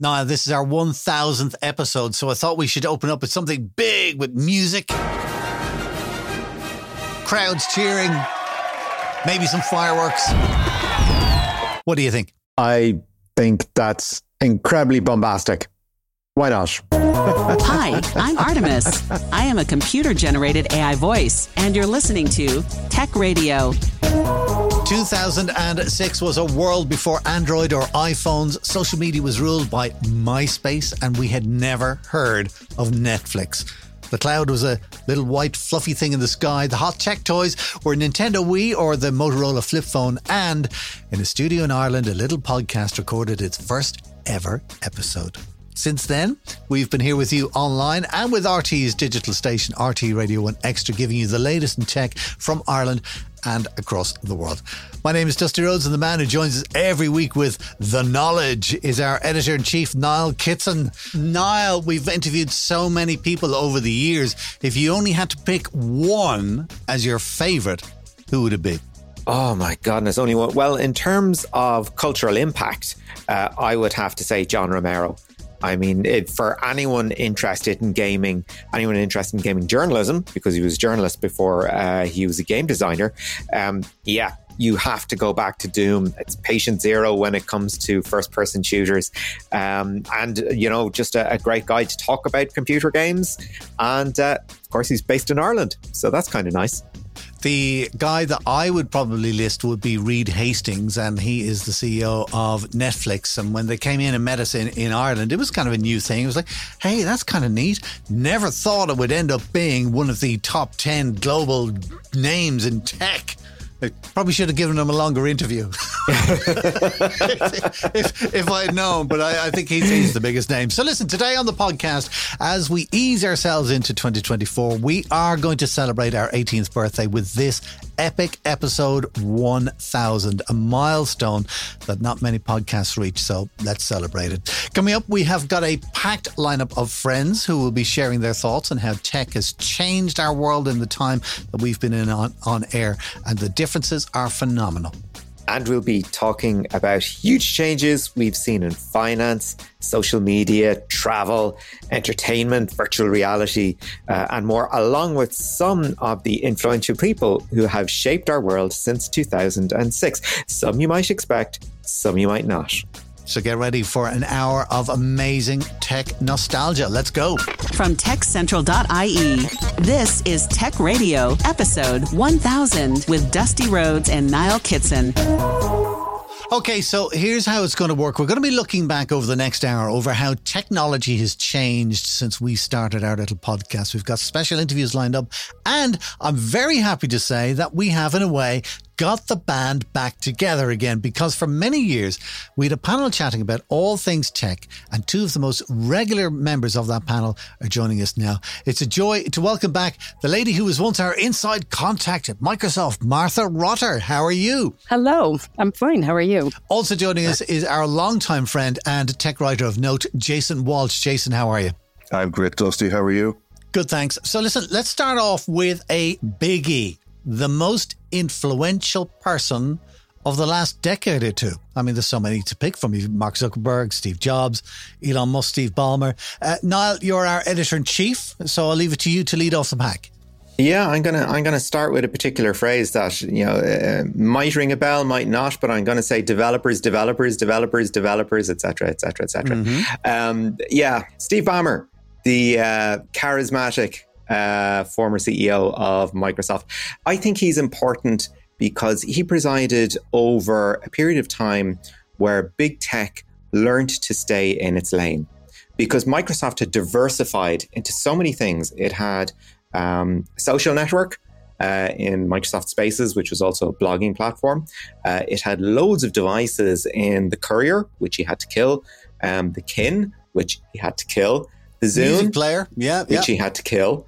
Now, this is our 1000th episode, so I thought we should open up with something big with music, crowds cheering, maybe some fireworks. What do you think? I think that's incredibly bombastic. Why not? Hi, I'm Artemis. I am a computer generated AI voice, and you're listening to Tech Radio. 2006 was a world before Android or iPhones. Social media was ruled by MySpace, and we had never heard of Netflix. The cloud was a little white fluffy thing in the sky. The hot tech toys were Nintendo Wii or the Motorola flip phone. And in a studio in Ireland, a little podcast recorded its first ever episode. Since then, we've been here with you online and with RTÉ's digital station, RTÉ Radio 1 Extra, giving you the latest in tech from Ireland and across the world. My name is Dusty Rhodes, and the man who joins us every week with the knowledge is our editor in chief, Niall Kitson. Niall, we've interviewed so many people over the years. If you only had to pick one as your favourite, who would it be? Oh my goodness, only one. Well, in terms of cultural impact, uh, I would have to say John Romero. I mean, it, for anyone interested in gaming, anyone interested in gaming journalism, because he was a journalist before uh, he was a game designer, um, yeah, you have to go back to Doom. It's patient zero when it comes to first person shooters. Um, and, you know, just a, a, great guy to talk about computer games. And uh, of course, he's based in Ireland. So that's kind of nice. The guy that I would probably list would be Reed Hastings, and he is the CEO of Netflix. And when they came in and met us in, in Ireland, it was kind of a new thing. It was like, hey, that's kind of neat. Never thought it would end up being one of the top 10 global names in tech. I probably should have given him a longer interview if, if, I had known, but I, I think he's, he's, the biggest name. So, listen, today on the podcast, as we ease ourselves into 2024, we are going to celebrate our 18th birthday with this epic episode 1000, a milestone that not many podcasts reach. So, let's celebrate it. Coming up, we have got a packed lineup of friends who will be sharing their thoughts on how tech has changed our world in the time that we've been in on, on air and the differences are phenomenal. And we'll be talking about huge changes we've seen in finance, social media, travel, entertainment, virtual reality, uh, and more, along with some of the influential people who have shaped our world since 2006. Some you might expect, some you might not. So get ready for an hour of amazing tech nostalgia. Let's go. From techcentral.ie, this is Tech Radio, episode 1000 with Dusty Rhodes and Niall Kitson. Okay, so here's how it's going to work. We're going to be looking back over the next hour over how technology has changed since we started our little podcast. We've got special interviews lined up, and I'm very happy to say that we have, in a way, got the band back together again because for many years we had a panel chatting about all things tech, and two of the most regular members of that panel are joining us now. It's a joy to welcome back the lady who was once our inside contact at Microsoft, Martha Rotter. How are you? Hello, I'm fine. How are you? Also joining us is our longtime friend and tech writer of note, Jason Walsh. Jason, how are you? I'm great, Dusty. How are you? Good, thanks. So, listen, let's start off with a biggie the most influential person of the last decade or two. I mean, there's so many to pick from. Mark Zuckerberg, Steve Jobs, Elon Musk, Steve Ballmer. Uh, Niall, you're our editor in chief, so I'll leave it to you to lead off the pack. Yeah, I'm gonna I'm gonna start with a particular phrase that you know uh, might ring a bell, might not, but I'm gonna say developers, developers, developers, developers, etc., etc., etc. Yeah, Steve Ballmer, the uh, charismatic uh, former CEO of Microsoft. I think he's important because he presided over a period of time where big tech learned to stay in its lane. Because Microsoft had diversified into so many things. It had um, a social network uh, in Microsoft Spaces, which was also a blogging platform. Uh, it had loads of devices in the Courier, which he had to kill, um, the Kin, which he had to kill, the Zune Music player, yeah, which yeah. he had to kill,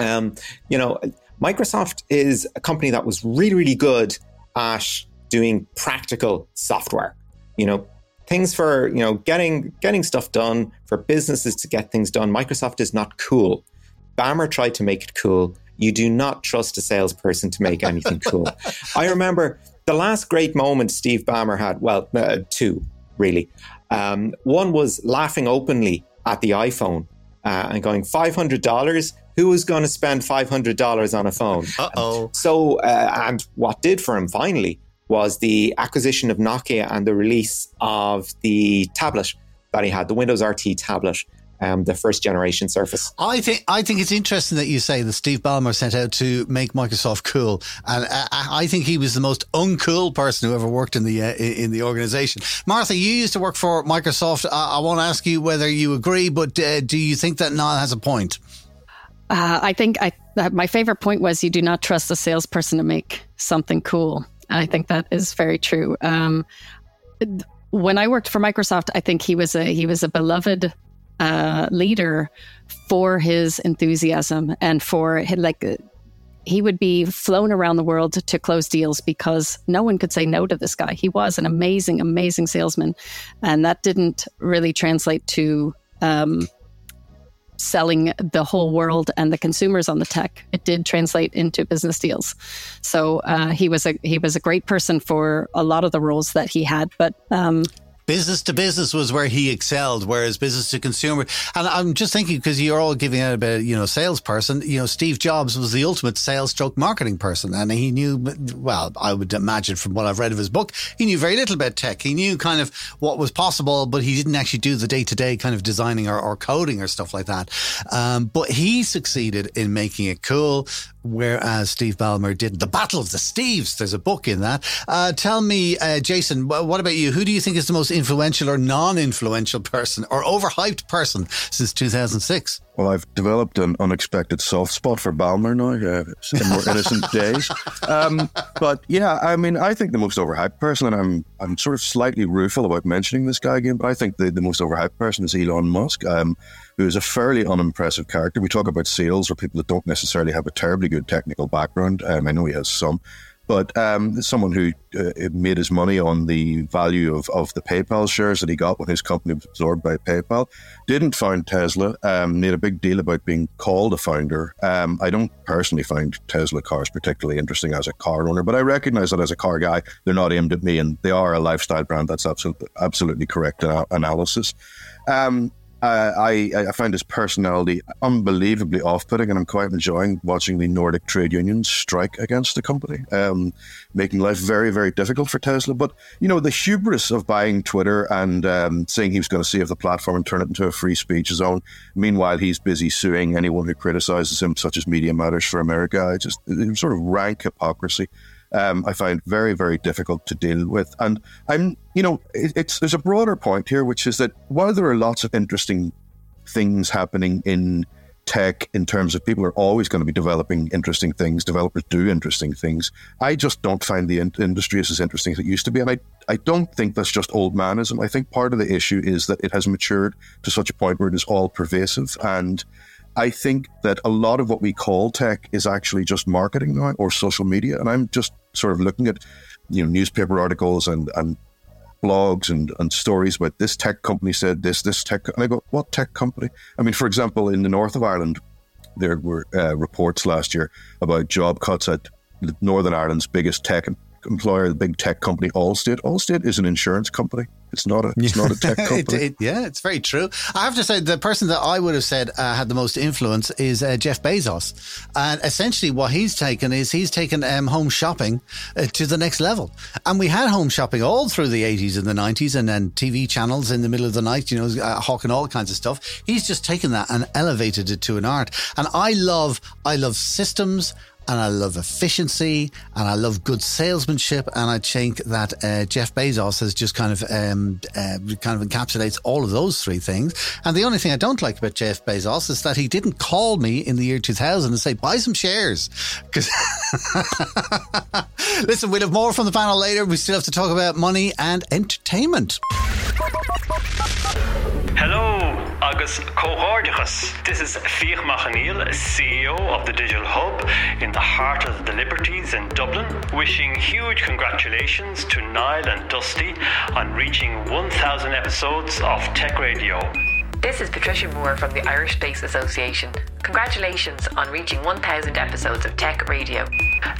um, you know, Microsoft is a company that was really, really good at doing practical software. You know, things for you know getting getting stuff done for businesses to get things done. Microsoft is not cool. Ballmer tried to make it cool. You do not trust a salesperson to make anything cool. I remember the last great moment Steve Ballmer had. Well, uh, two really. Um, one was laughing openly at the iPhone uh, and going five hundred dollars. Who is going to spend five hundred dollars on a phone? Uh oh. So, uh, and what did for him finally was the acquisition of Nokia and the release of the tablet that he had, the Windows RT tablet um, the first generation Surface. I think I think it's interesting that you say that Steve Ballmer set out to make Microsoft cool, and I, I think he was the most uncool person who ever worked in the uh, in the organization. Martha, you used to work for Microsoft. I, I won't ask you whether you agree, but uh, do you think that Niall has a point? Uh, I think I, my favorite point was you do not trust a salesperson to make something cool. I think that is very true. Um, when I worked for Microsoft, I think he was a he was a beloved uh, leader for his enthusiasm and for like he would be flown around the world to close deals because no one could say no to this guy. He was an amazing, amazing salesman, and that didn't really translate to um, selling the whole world and the consumers on the tech. It did translate into business deals. So uh, he was a he was a great person for a lot of the roles that he had, but. Um, business to business was where he excelled, whereas business to consumer. And I'm just thinking because you're all giving out about you know salesperson. You know, Steve Jobs was the ultimate sales stroke marketing person, and he knew well. I would imagine from what I've read of his book, he knew very little about tech. He knew kind of what was possible, but he didn't actually do the day to day kind of designing or, or, coding or stuff like that. Um, but he succeeded in making it cool whereas Steve Ballmer did The Battle of the Steves. There's a book in that. Uh, tell me, uh, Jason, what about you? Who do you think is the most influential or non influential person or overhyped person since 2006? Well, I've developed an unexpected soft spot for Ballmer now uh, in more innocent days. Um, but yeah, I mean, I think the most overhyped person, and I'm I'm sort of slightly rueful about mentioning this guy again, but I think the, the most overhyped person is Elon Musk. Um, who is a fairly unimpressive character. We talk about sales or people that don't necessarily have a terribly good technical background. Um, I know he has some, but um, someone who uh, made his money on the value of, of the PayPal shares that he got when his company was absorbed by PayPal. Didn't found Tesla. Um, made a big deal about being called a founder. Um, I don't personally find Tesla cars particularly interesting as a car owner, but I recognize that as a car guy, they're not aimed at me, and they are a lifestyle brand. That's absolutely absolutely correct analysis. Um, uh, I, I find his personality unbelievably off-putting, and I'm quite enjoying watching the Nordic trade unions strike against the company, um, making life very, very difficult for Tesla. But you know, the hubris of buying Twitter and um, saying he was going to save the platform and turn it into a free speech zone. Meanwhile, he's busy suing anyone who criticizes him, such as Media Matters for America. I just sort of rank hypocrisy um, I find very, very difficult to deal with. And I'm, you know, it, it's there's a broader point here, which is that while there are lots of interesting things happening in tech in terms of people are always going to be developing interesting things. Developers do interesting things. I just don't find the in- industry as, as interesting as it used to be. And I, I don't think that's just old manism. I think part of the issue is that it has matured to such a point where it is all pervasive. And I think that a lot of what we call tech is actually just marketing now or social media. And I'm just sort of looking at you know newspaper articles and and blogs and, and stories about this tech company said this, this tech. And I go, what tech company? I mean, for example, in the north of Ireland, there were uh, reports last year about job cuts at Northern Ireland's biggest tech employer, the big tech company Allstate. Allstate is an insurance company. It's not a it's not a tech company. it, it, yeah, it's very true. I have to say the person that I would have said uh, had the most influence is uh, Jeff Bezos, and essentially what he's taken is he's taken um, home shopping uh, to the next level. And we had home shopping all through the eighties and the nineties, and then TV channels in the middle of the night, you know, uh, hawking all kinds of stuff. He's just taken that and elevated it to an art. And I love I love systems and I love efficiency and I love good salesmanship. And I think that uh, Jeff Bezos has just kind of um, uh, kind of encapsulates all of those three things. And the only thing I don't like about Jeff Bezos is that he didn't call me in the year 2000 and say buy some shares. Because listen, we'll have more from the panel later. We still have to talk about money and entertainment. Hello, Agus. This is Fiach Mac Conghail, CEO of the Digital Hub in the heart of the Liberties in Dublin, wishing huge congratulations to Niall and Dusty on reaching 1,000 episodes of Tech Radio. This is Patricia Moore from the Irish Space Association. Congratulations on reaching 1,000 episodes of Tech Radio.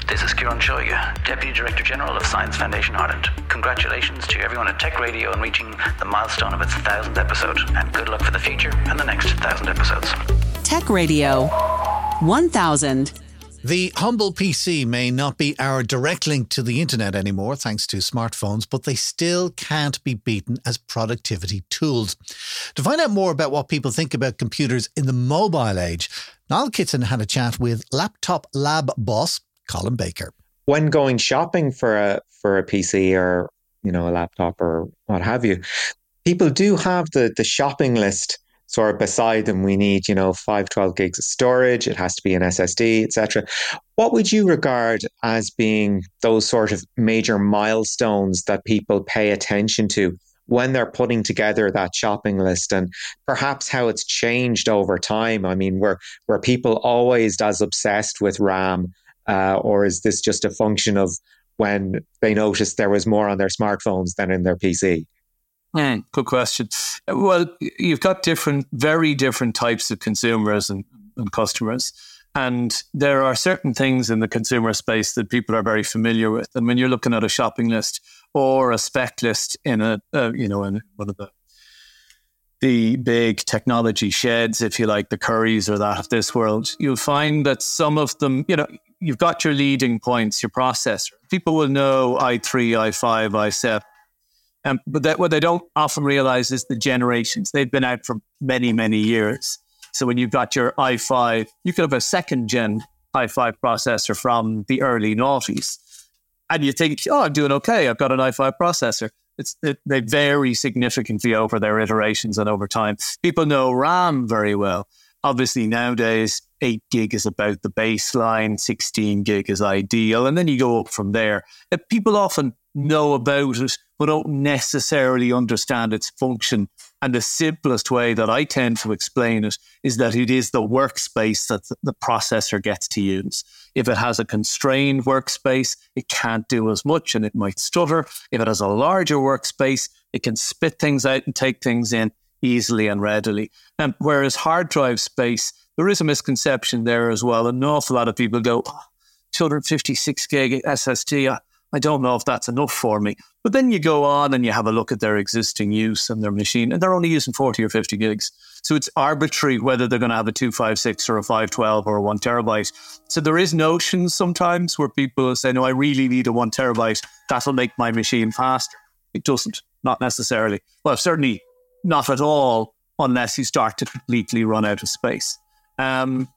This is Ciarán Seoighe, Deputy Director General of Science Foundation Ireland. Congratulations to everyone at Tech Radio on reaching the milestone of its 1000th episode, and good luck for the future and the next 1000 episodes. Tech Radio 1000. The humble PC may not be our direct link to the internet anymore, thanks to smartphones, but they still can't be beaten as productivity tools. To find out more about what people think about computers in the mobile age, Niall Kitson had a chat with Laptop Lab boss Colin Baker. When going shopping for a for a PC or you know a laptop or what have you, people do have the the shopping list of beside them we need you know 512 gigs of storage. It has to be an ssd etc what would you regard as being those sort of major milestones that people pay attention to when they're putting together that shopping list? And perhaps how it's changed over time. I mean were were people always as obsessed with ram uh, or is this just a function of when they noticed there was more on their smartphones than in their pc Mm, good question. Well, you've got different, very different types of consumers and, and customers. And there are certain things in the consumer space that people are very familiar with. And when you're looking at a shopping list or a spec list in a, uh, you know, in one of the the big technology sheds, if you like, the Currys or that of this world, you'll find that some of them, you know, you've got your leading points, your processor. People will know i3, i5, i7 um, but that, what they don't often realize is the generations. They've been out for many, many years. So when you've got your i5, you could have a second gen i5 processor from the early noughties. And you think, oh, I'm doing okay. I've got an i5 processor. It's, it, they vary significantly over their iterations and over time. People know RAM very well. Obviously, nowadays, 8 gig is about the baseline, 16 gig is ideal. And then you go up from there. Uh, people often know about it, but don't necessarily understand its function. And the simplest way that I tend to explain it is that it is the workspace that the processor gets to use. If it has a constrained workspace, it can't do as much and it might stutter. If it has a larger workspace, it can spit things out and take things in easily and readily. And whereas hard drive space, there is a misconception there as well. An awful lot of people go, oh, 256 gig SSD. I don't know if that's enough for me. But then you go on and you have a look at their existing use and their machine, and they're only using 40 or 50 gigs. So it's arbitrary whether they're going to have a 256 or a 512 or a one terabyte. So there is notions sometimes where people say, no, I really need a one terabyte. That'll make my machine faster. It doesn't, not necessarily. Well, certainly not at all, unless you start to completely run out of space. Um,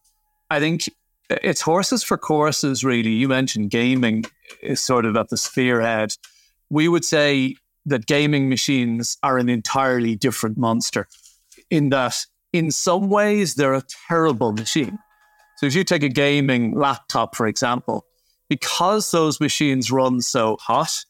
I think it's horses for courses, really. You mentioned gaming is sort of at the spearhead. We would say that gaming machines are an entirely different monster in that, in some ways, they're a terrible machine. So, if you take a gaming laptop, for example, because those machines run so hot,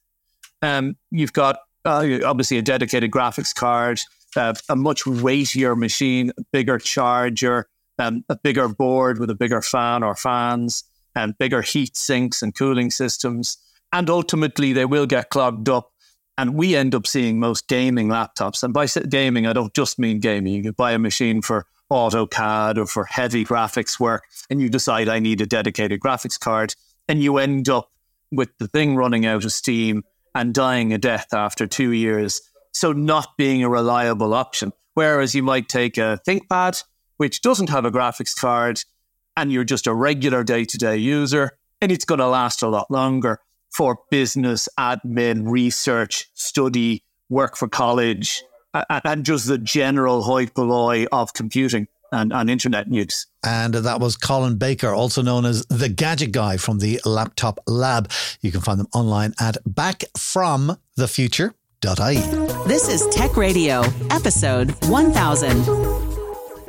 um, you've got uh, obviously a dedicated graphics card, uh, a much weightier machine, a bigger charger, um, a bigger board with a bigger fan or fans, and bigger heat sinks and cooling systems. And ultimately, they will get clogged up. And we end up seeing most gaming laptops. And by gaming, I don't just mean gaming. You could buy a machine for AutoCAD or for heavy graphics work, and you decide I need a dedicated graphics card, and you end up with the thing running out of steam and dying a death after two years. So, not being a reliable option. Whereas you might take a ThinkPad which doesn't have a graphics card and you're just a regular day to day user, and it's going to last a lot longer for business, admin, research, study, work for college, and just the general hoi polloi of computing and, and internet news. And that was Colin Baker, also known as the Gadget Guy from the Laptop Lab. You can find them online at backfromthefuture.ie. This is Tech Radio, episode 1000.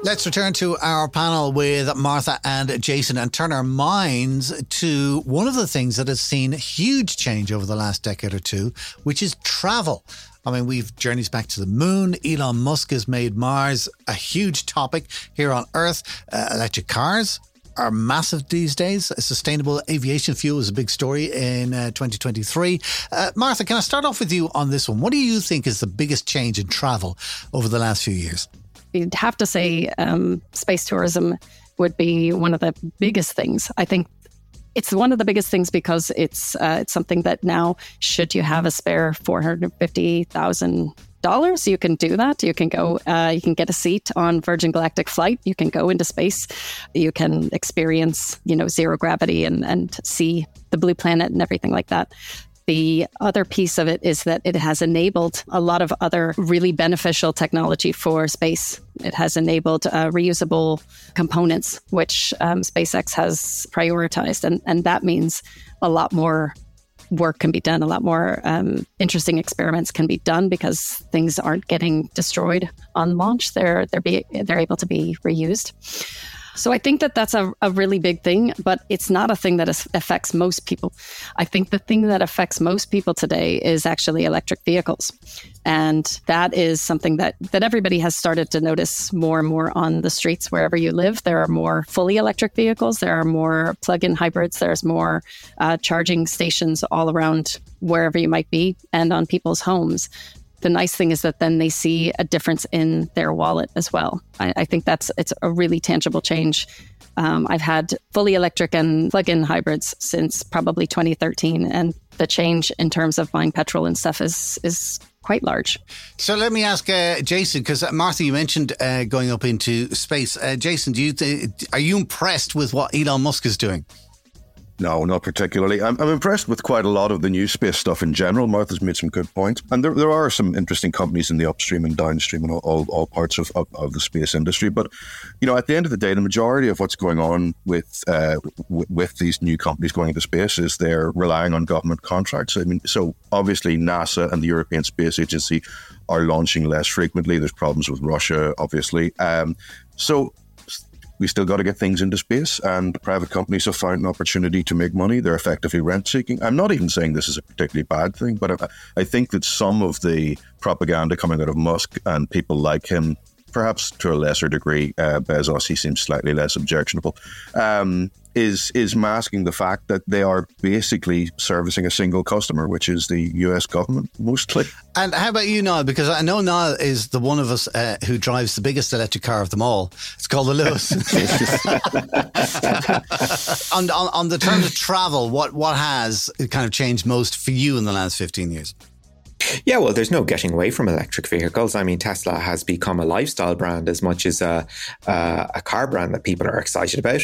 Let's return to our panel with Martha and Jason and turn our minds to one of the things that has seen huge change over the last decade or two, which is travel. I mean, we've journeys back to the moon. Elon Musk has made Mars a huge topic here on Earth. Uh, electric cars are massive these days. Sustainable aviation fuel is a big story in uh, 2023. Uh, Martha, can I start off with you on this one? What do you think is the biggest change in travel over the last few years? you'd have to say um, space tourism would be one of the biggest things. I think it's one of the biggest things because it's uh, it's something that now, should you have a spare four hundred fifty thousand dollars, you can do that. You can go, uh, you can get a seat on Virgin Galactic flight. You can go into space. You can experience, you know, zero gravity and and see the blue planet and everything like that. The other piece of it is that it has enabled a lot of other really beneficial technology for space. It has enabled uh, reusable components, which um, SpaceX has prioritized. And, and that means a lot more work can be done, a lot more um, interesting experiments can be done because things aren't getting destroyed on launch. They're, they're, be, they're able to be reused. So I think that that's a, a really big thing, but it's not a thing that is, affects most people. I think the thing that affects most people today is actually electric vehicles. And that is something that, that everybody has started to notice more and more on the streets wherever you live. There are more fully electric vehicles, there are more plug in hybrids, there's more uh, charging stations all around wherever you might be and on people's homes the nice thing is that then they see a difference in their wallet as well. I, I think that's it's a really tangible change. Um, I've had fully electric and plug-in hybrids since probably 2013, and the change in terms of buying petrol and stuff is is quite large. So let me ask uh, Jason, because uh, Martha, you mentioned uh, going up into space. Uh, Jason, do you th- are you impressed with what Elon Musk is doing? No, not particularly. I'm, I'm impressed with quite a lot of the new space stuff in general. Martha's made some good points. And there, there are some interesting companies in the upstream and downstream and all, all, all parts of, of, of, the space industry. But, you know, at the end of the day, the majority of what's going on with, uh, w- with these new companies going into space is they're relying on government contracts. I mean, so obviously NASA and the European Space Agency are launching less frequently. There's problems with Russia, obviously. Um, so we still got to get things into space, and private companies have found an opportunity to make money. They're effectively rent seeking. I'm not even saying this is a particularly bad thing, but I, I think that some of the propaganda coming out of Musk and people like him perhaps to a lesser degree, uh, Bezos, he seems slightly less objectionable, um, is is masking the fact that they are basically servicing a single customer, which is the U.S. government mostly. And how about you, Niall? Because I know Niall is the one of us uh, who drives the biggest electric car of them all. It's called the Lewis. on, on, on the terms of travel, what what has kind of changed most for you in the last fifteen years? Yeah, well, there's no getting away from electric vehicles. I mean, Tesla has become a lifestyle brand as much as a, a, a car brand that people are excited about.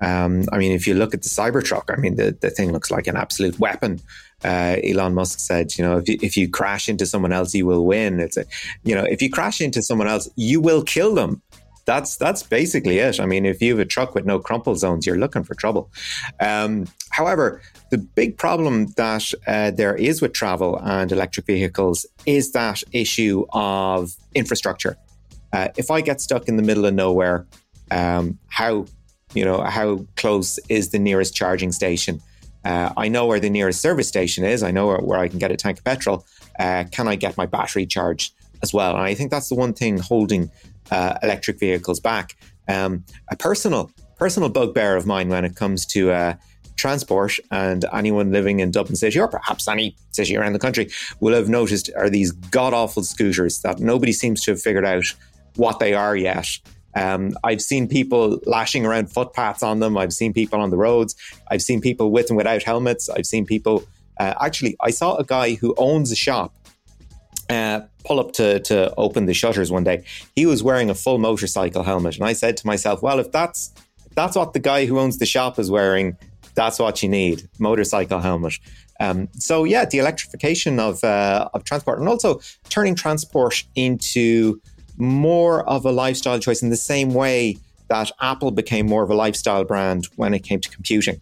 Um, I mean, if you look at the Cybertruck, I mean, the, the thing looks like an absolute weapon. Uh, Elon Musk said, you know, if you, if you crash into someone else, you will win. It's a, you know, if you crash into someone else, you will kill them that's that's basically it. I mean, if you have a truck with no crumple zones, you're looking for trouble. Um, however, the big problem that uh, there is with travel and electric vehicles is that issue of infrastructure. Uh, if I get stuck in the middle of nowhere, um, how you know how close is the nearest charging station? Uh, I know where the nearest service station is. I know where, where I can get a tank of petrol. Uh, can I get my battery charged as well? And I think that's the one thing holding uh, electric vehicles back. Um, a personal personal bugbear of mine when it comes to uh, transport, and anyone living in Dublin City or perhaps any city around the country will have noticed are these god awful scooters that nobody seems to have figured out what they are yet. Um, I've seen people lashing around footpaths on them. I've seen people on the roads. I've seen people with and without helmets. I've seen people. Uh, actually, I saw a guy who owns a shop uh, pull up to to open the shutters one day. He was wearing a full motorcycle helmet, and I said to myself, "Well, if that's if that's what the guy who owns the shop is wearing, that's what you need: motorcycle helmet." Um, so yeah, the electrification of uh, of transport, and also turning transport into more of a lifestyle choice in the same way that Apple became more of a lifestyle brand when it came to computing.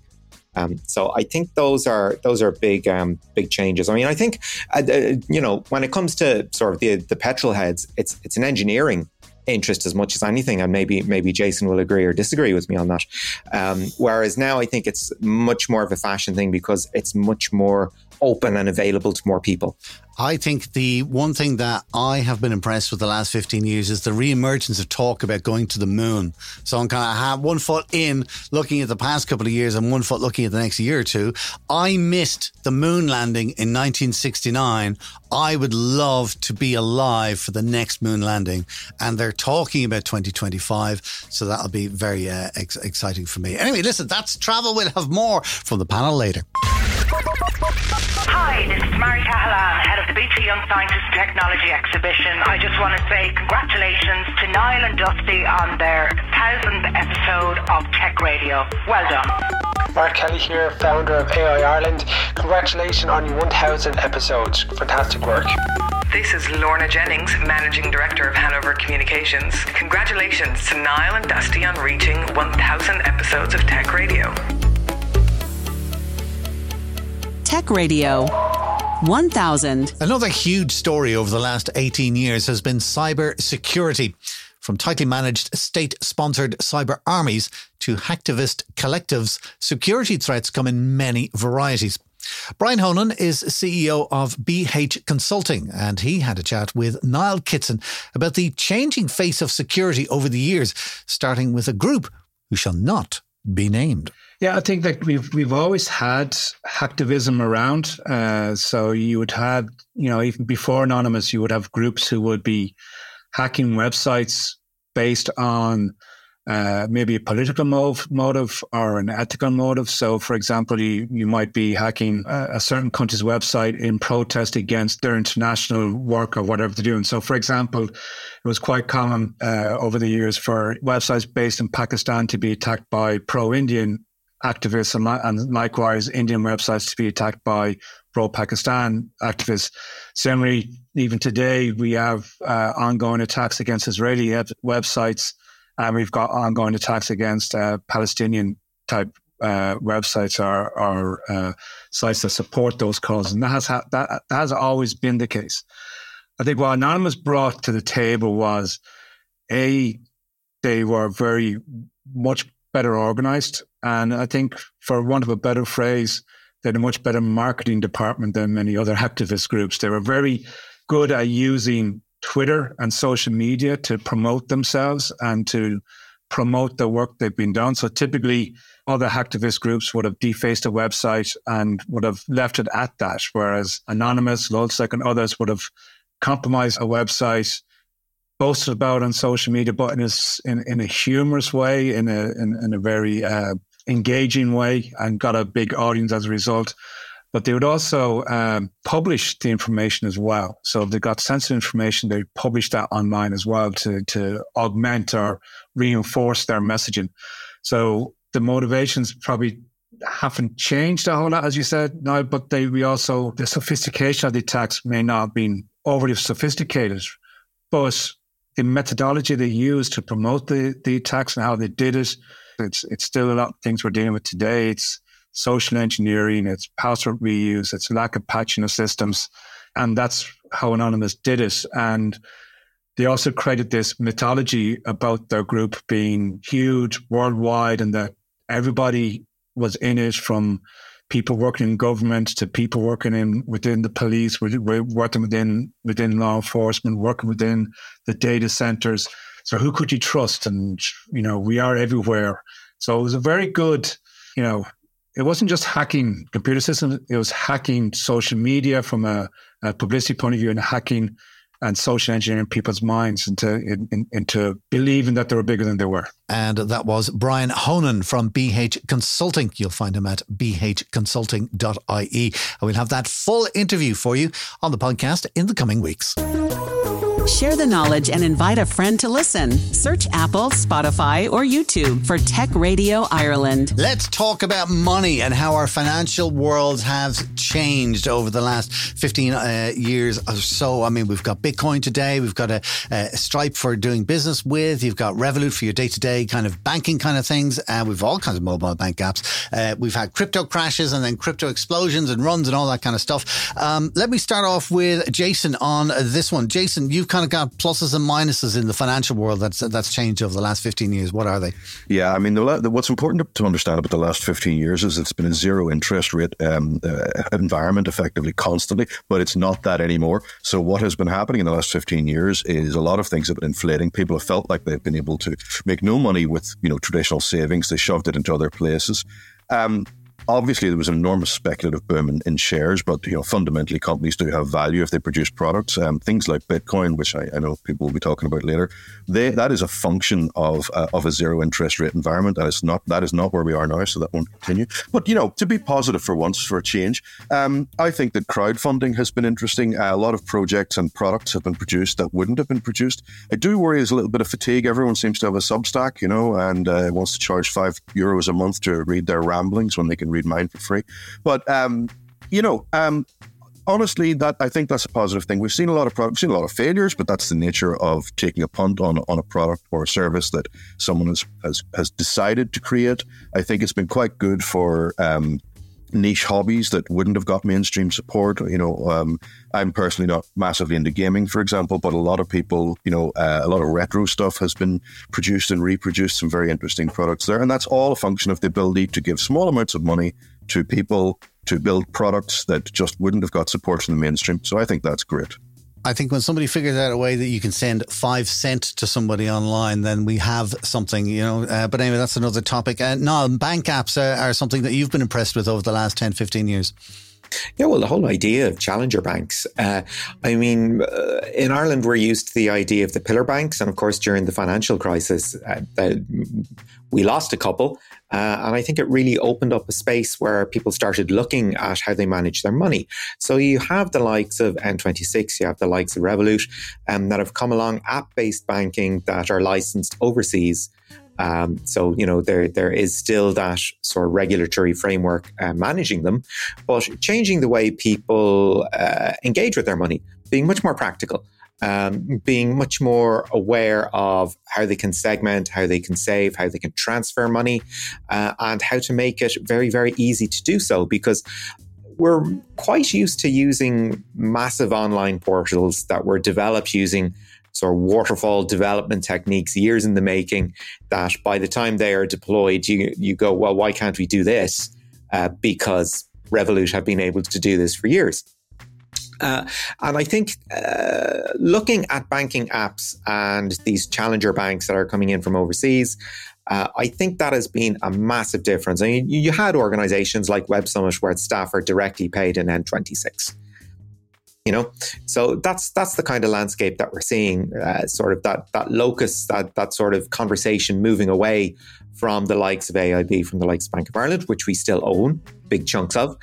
Um, so I think those are those are big um, big changes. I mean, I think uh, uh, you know when it comes to sort of the the petrol heads, it's it's an engineering interest as much as anything, and maybe maybe Jason will agree or disagree with me on that. Um, whereas now I think it's much more of a fashion thing because it's much more open and available to more people. I think the one thing that I have been impressed with the last 15 years is the re-emergence of talk about going to the moon. So I'm kind of have one foot in looking at the past couple of years and one foot looking at the next year or two. I missed the moon landing in 1969. I would love to be alive for the next moon landing. And they're talking about 2025. So that'll be very uh, ex- exciting for me. Anyway, listen, that's travel. We'll have more from the panel later. Hi, this is Mari Cahalane, head of the BT Young Scientist Technology Exhibition. I just want to say congratulations to Niall and Dusty on their thousandth episode of Tech Radio. Well done. Mark Kelly here, founder of AI Ireland. Congratulations on your 1000 episodes. Fantastic work. This is Lorna Jennings, Managing Director of Hanover Communications. Congratulations to Niall and Dusty on reaching 1,000 episodes of Tech Radio. Tech Radio. 1000. Another huge story over the last 18 years has been cyber security. From tightly managed state sponsored cyber armies to hacktivist collectives, security threats come in many varieties. Brian Honan is CEO of BH Consulting, and he had a chat with Niall Kitson about the changing face of security over the years, starting with a group who shall not be named. Yeah, I think that we've we've always had hacktivism around. Uh, so you would have, you know, even before Anonymous, you would have groups who would be hacking websites based on uh, maybe a political move, motive or an ethical motive. So, for example, you, you might be hacking a, a, certain country's website in protest against their international work or whatever they're doing. So, for example, it was quite common uh, over the years for websites based in Pakistan to be attacked by pro Indian activists and, and, likewise Indian websites to be attacked by pro-Pakistan activists. Similarly, even today, we have uh, ongoing attacks against Israeli websites and we've got ongoing attacks against uh, Palestinian type uh, websites or, or uh, sites that support those causes, and that has ha- that, that has always been the case. I think what Anonymous brought to the table was a they were very much better organized, and I think, for want of a better phrase, they had a much better marketing department than many other activist groups. They were very good at using Twitter and social media to promote themselves and to promote the work they've been done. So typically, other hacktivist groups would have defaced a website and would have left it at that, whereas Anonymous, LulzSec, and others would have compromised a website, boasted about on social media, but in a, in, in a humorous way, in a in, in a very uh, engaging way, and got a big audience as a result but they would also um, publish the information as well. So if they got sensitive information, they publish that online as well to, to augment or reinforce their messaging. So the motivations probably haven't changed a whole lot, as you said, now, but they we also the sophistication of the attacks may not have been overly sophisticated, but the methodology they used to promote the, the attacks and how they did it, it's it's still a lot of things we're dealing with today. It's social engineering, it's password reuse, it's lack of patching of systems. And that's how Anonymous did it. And they also created this mythology about their group being huge worldwide and that everybody was in it from people working in government to people working in within the police, working within within law enforcement, working within the data centers. So who could you trust? And you know, we are everywhere. So it was a very good, you know, it wasn't just hacking computer systems, it was hacking social media from a, a publicity point of view and hacking and social engineering people's minds into in, into believing that they were bigger than they were. And that was Brian Honan from BH Consulting. You'll find him at bhconsulting.ie. And we'll have that full interview for you on the podcast in the coming weeks. Share the knowledge and invite a friend to listen. Search Apple, Spotify, or YouTube for Tech Radio Ireland. Let's talk about money and how our financial worlds have changed over the last 15 uh, years or so. I mean, we've got Bitcoin today, we've got a, a Stripe for doing business with, you've got Revolut for your day to day kind of banking kind of things, uh, we've all kinds of mobile bank apps. Uh, we've had crypto crashes and then crypto explosions and runs and all that kind of stuff. Um, let me start off with Jason on this one. Jason, you've kind kind of got pluses and minuses in the financial world that's that's changed over the last 15 years. What are they? Yeah, I mean, the, the, what's important to understand about the last 15 years is it's been a zero interest rate um, uh, environment effectively constantly, but it's not that anymore. So what has been happening in the last 15 years is a lot of things have been inflating. People have felt like they've been able to make no money with, you know, traditional savings. They shoved it into other places. Um, obviously there was enormous speculative boom in, in, shares, but you know fundamentally companies do have value if they produce products. Um, things like Bitcoin, which I, I, know people will be talking about later, they, that is a function of uh, of a zero interest rate environment. That is not that is not where we are now, so that won't continue. But you know, to be positive for once for a change, um, I think that crowdfunding has been interesting. Uh, a lot of projects and products have been produced that wouldn't have been produced. I do worry there's a little bit of fatigue. Everyone seems to have a Substack, you know, and uh, wants to charge five euros a month to read their ramblings when they can read mine for free. But um, you know, um, honestly, that I think that's a positive thing. We've seen a lot of we've seen a lot of failures, but that's the nature of taking a punt on on a product or a service that someone has has, has decided to create. I think it's been quite good for um, niche hobbies that wouldn't have got mainstream support. You know, um, I'm personally not massively into gaming, for example, but a lot of people, you know, uh, a lot of retro stuff has been produced and reproduced. Some very interesting products there, and that's all a function of the ability to give small amounts of money to people to build products that just wouldn't have got support from the mainstream. So I think that's great. I think when somebody figures out a way that you can send five cent to somebody online, then we have something, you know. Uh, but anyway, that's another topic. Uh, no, bank apps are, are something that you've been impressed with over the last 10, 15 years. Yeah, well, the whole idea of challenger banks. Uh, I mean, uh, in Ireland, we're used to the idea of the pillar banks. And of course, during the financial crisis, uh, we lost a couple. Uh, and I think it really opened up a space where people started looking at how they manage their money. So you have the likes of N26, you have the likes of Revolut um, that have come along, app based banking that are licensed overseas. Um, so you know there there is still that sort of regulatory framework uh, managing them, but changing the way people uh, engage with their money, being much more practical um, being much more aware of how they can segment, how they can save, how they can transfer money, uh, and how to make it very, very easy to do so because we're quite used to using massive online portals that were developed using sort of waterfall development techniques years in the making that by the time they are deployed you you go well why can't we do this? Uh, because revolut have been able to do this for years. Uh, and I think uh, looking at banking apps and these challenger banks that are coming in from overseas, uh, I think that has been a massive difference. I mean, you, had organizations like Web Summit where staff are directly paid in N26 you know so that's that's the kind of landscape that we're seeing uh, sort of that that locus that that sort of conversation moving away from the likes of AIB from the likes of Bank of Ireland which we still own big chunks of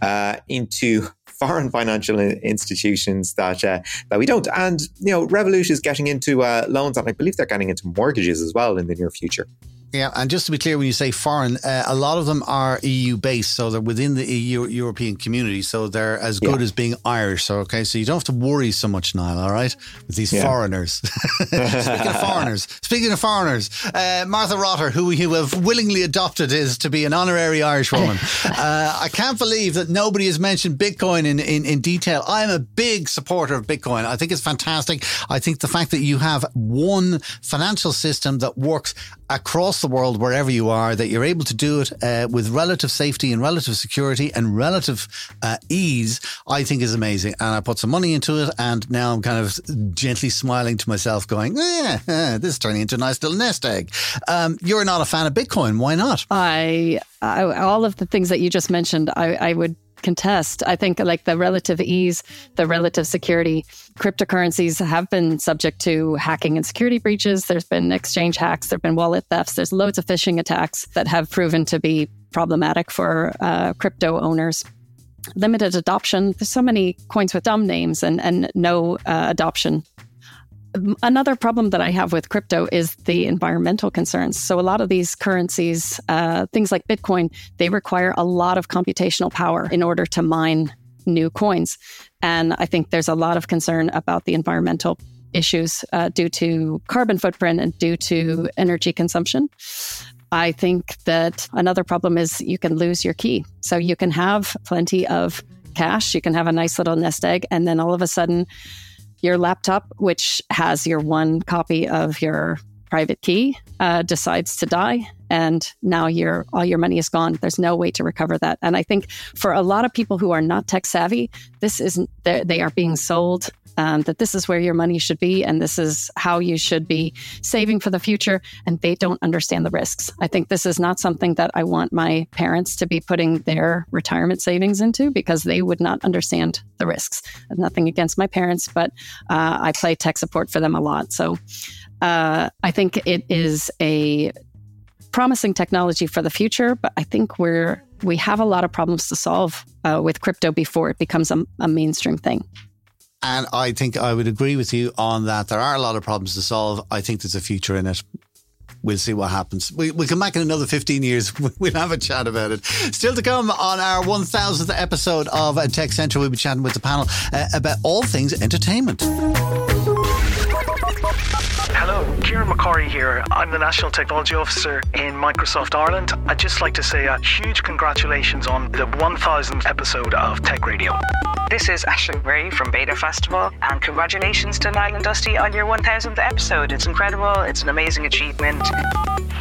uh, into foreign financial institutions that uh, that we don't. And you know, Revolut is getting into uh, loans, and I believe they're getting into mortgages as well in the near future. Yeah, and just to be clear, when you say foreign, uh, a lot of them are EU based, so they're within the EU European community, so they're as good yeah. as being Irish. So okay, so you don't have to worry so much, Niall. All right, with these yeah. foreigners. speaking of foreigners, speaking of foreigners, uh, Martha Rotter, who we have willingly adopted is to be an honorary Irish woman. uh, I can't believe that nobody has mentioned Bitcoin in, in in detail. I am a big supporter of Bitcoin. I think it's fantastic. I think the fact that you have one financial system that works across the world, wherever you are, that you're able to do it uh, with relative safety and relative security and relative uh, ease, I think is amazing. And I put some money into it, and now I'm kind of gently smiling to myself, going, eh, eh, "This is turning into a nice little nest egg." Um, you're not a fan of Bitcoin, why not? I, I all of the things that you just mentioned, I, I would contest. I think like the relative ease, the relative security, cryptocurrencies have been subject to hacking and security breaches. There's been exchange hacks, there've been wallet thefts, there's loads of phishing attacks that have proven to be problematic for uh, crypto owners. Limited adoption. There's so many coins with dumb names and, and no uh, adoption Another problem that I have with crypto is the environmental concerns. So, a lot of these currencies, uh, things like Bitcoin, they require a lot of computational power in order to mine new coins. And I think there's a lot of concern about the environmental issues uh, due to carbon footprint and due to energy consumption. I think that another problem is you can lose your key. So, you can have plenty of cash, you can have a nice little nest egg, and then all of a sudden, your laptop, which has your one copy of your private key, uh, decides to die, and now your all your money is gone. There's no way to recover that. And I think for a lot of people who are not tech savvy, this isn't they are being sold um, that this is where your money should be and this is how you should be saving for the future. And they don't understand the risks. I think this is not something that I want my parents to be putting their retirement savings into because they would not understand the risks. Nothing against my parents, but uh, I play tech support for them a lot. So uh, I think it is a promising technology for the future, but I think we're we have a lot of problems to solve uh, with crypto before it becomes a, a mainstream thing. And I think I would agree with you on that. There are a lot of problems to solve. I think there's a future in it. We'll see what happens. We, we'll come back in another 15 years. We'll have a chat about it. Still to come on our 1000th episode of Tech Central, we'll be chatting with the panel uh, about all things entertainment. Hello, Kieran McCorry here. I'm the National Technology Officer in Microsoft Ireland. I'd just like to say a huge congratulations on the 1000th episode of Tech Radio. This is Ashley Bray from Beta Festival, and congratulations to Niall and Dusty on your 1000th episode. It's incredible, it's an amazing achievement.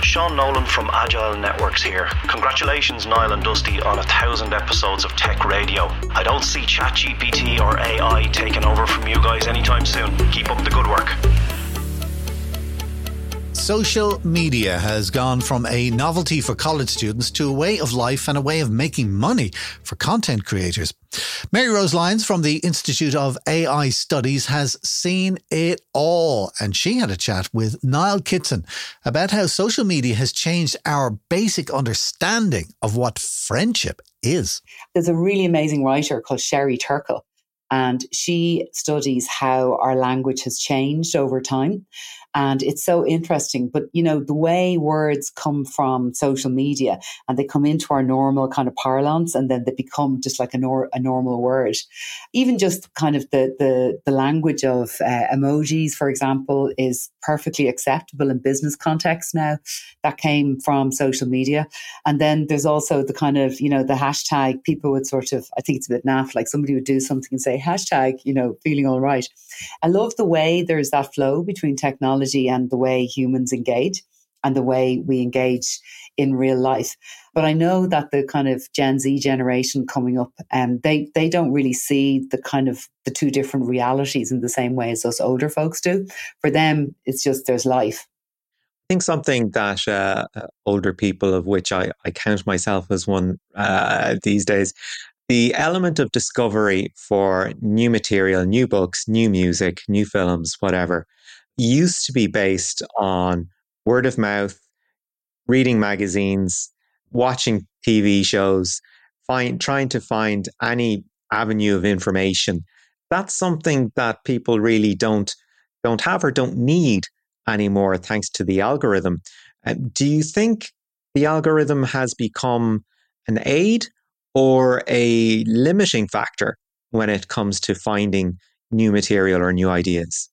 Sean Nolan from Agile Networks here. Congratulations, Niall and Dusty, on a thousand episodes of Tech Radio. I don't see ChatGPT or AI taking over from you guys anytime soon. Keep up the good work. Social media has gone from a novelty for college students to a way of life and a way of making money for content creators. Maryrose Lyons from the Institute of AI Studies has seen it all, and she had a chat with Niall Kitson about how social media has changed our basic understanding of what friendship is. There's a really amazing writer called Sherry Turkle, and she studies how our language has changed over time. And it's so interesting. But, you know, the way words come from social media and they come into our normal kind of parlance and then they become just like a, nor- a normal word. Even just kind of the, the, the language of uh, emojis, for example, is perfectly acceptable in business context now. That came from social media. And then there's also the kind of, you know, the hashtag people would sort of, I think it's a bit naff, like somebody would do something and say, hashtag, you know, feeling all right. I love the way there's that flow between technology and the way humans engage and the way we engage in real life. But I know that the kind of Gen Z generation coming up, um, they they don't really see the kind of the two different realities in the same way as us older folks do. For them, it's just there's life. I think something that uh, older people, of which I, I count myself as one uh, these days, the element of discovery for new material, new books, new music, new films, whatever, used to be based on word of mouth, reading magazines, watching TV shows, find, trying to find any avenue of information. That's something that people really don't don't have or don't need anymore, thanks to the algorithm. Do you think the algorithm has become an aid or a limiting factor when it comes to finding new material or new ideas?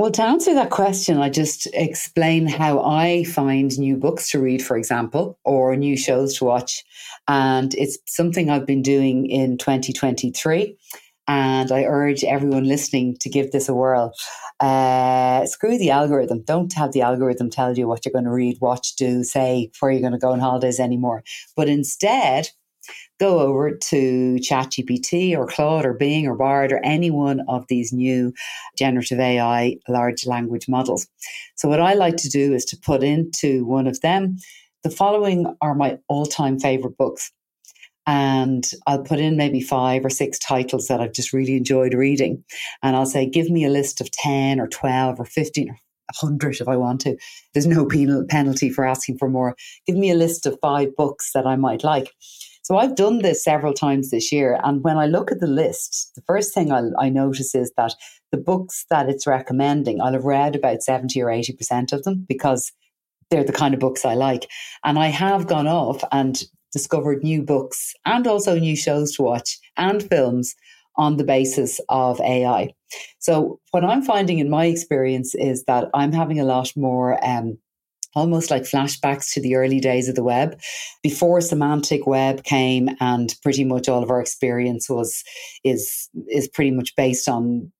Well, to answer that question, I just explain how I find new books to read, for example, or new shows to watch. And it's something I've been doing in 2023. And I urge everyone listening to give this a whirl. Uh, screw the algorithm. Don't have the algorithm tell you what you're going to read, watch, do, say, where you're going to go on holidays anymore. But instead, go over to ChatGPT or Claude or Bing or Bard or any one of these new generative AI large language models. So, what I like to do is to put into one of them the following are my all time favorite books. And I'll put in maybe five or six titles that I've just really enjoyed reading. And I'll say, give me a list of 10 or 12 or 15 or 100 if I want to. There's no penal, penalty for asking for more. Give me a list of five books that I might like. So I've done this several times this year. And when I look at the list, the first thing I'll, i notice is that the books that it's recommending, I'll have read about 70 or 80% of them because they're the kind of books I like. And I have gone off and discovered new books and also new shows to watch and films on the basis of AI. So, what I'm finding in my experience is that I'm having a lot more um, almost like flashbacks to the early days of the web before semantic web came and pretty much all of our experience was is is pretty much based on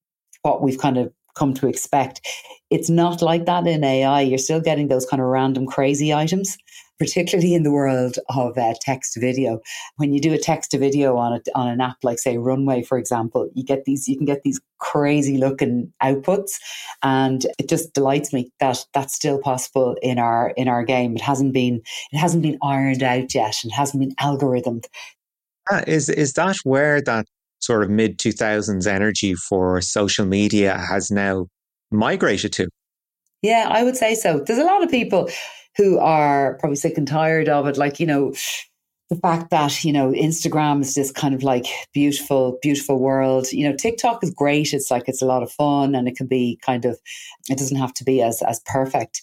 what we've kind of come to expect. It's not like that in AI. You're still getting those kind of random crazy items, particularly in the world of uh, text to video. When you do a text to video on a, on an app like say Runway, for example, you get these you can get these crazy looking outputs, and it just delights me that that's still possible in our in our game. It hasn't been it hasn't been ironed out yet. and hasn't been algorithmed. Uh, is is that where that sort of mid 2000s energy for social media has now migrated to. Yeah, I would say so. There's a lot of people who are probably sick and tired of it. Like, you know, the fact that, you know, Instagram is this kind of like beautiful, beautiful world. You know, TikTok is great. It's like it's a lot of fun and it can be kind of it doesn't have to be as as perfect.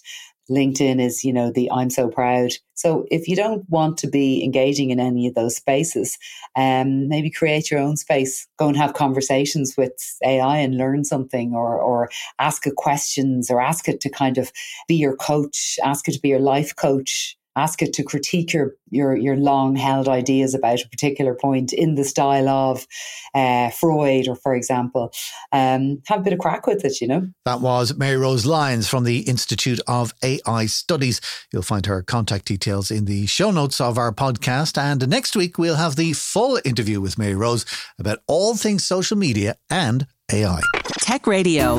LinkedIn is, you know, the I'm so proud. So if you don't want to be engaging in any of those spaces, um, maybe create your own space. Go and have conversations with AI and learn something, or or ask it questions, or ask it to kind of be your coach, ask it to be your life coach ask it to critique your your your long held ideas about a particular point in the style of uh, Freud, or for example, um, have a bit of crack with it. You know. That was Maryrose Lyons from the Institute of AI Studies. You'll find her contact details in the show notes of our podcast. And next week we'll have the full interview with Maryrose about all things social media and AI. Tech Radio,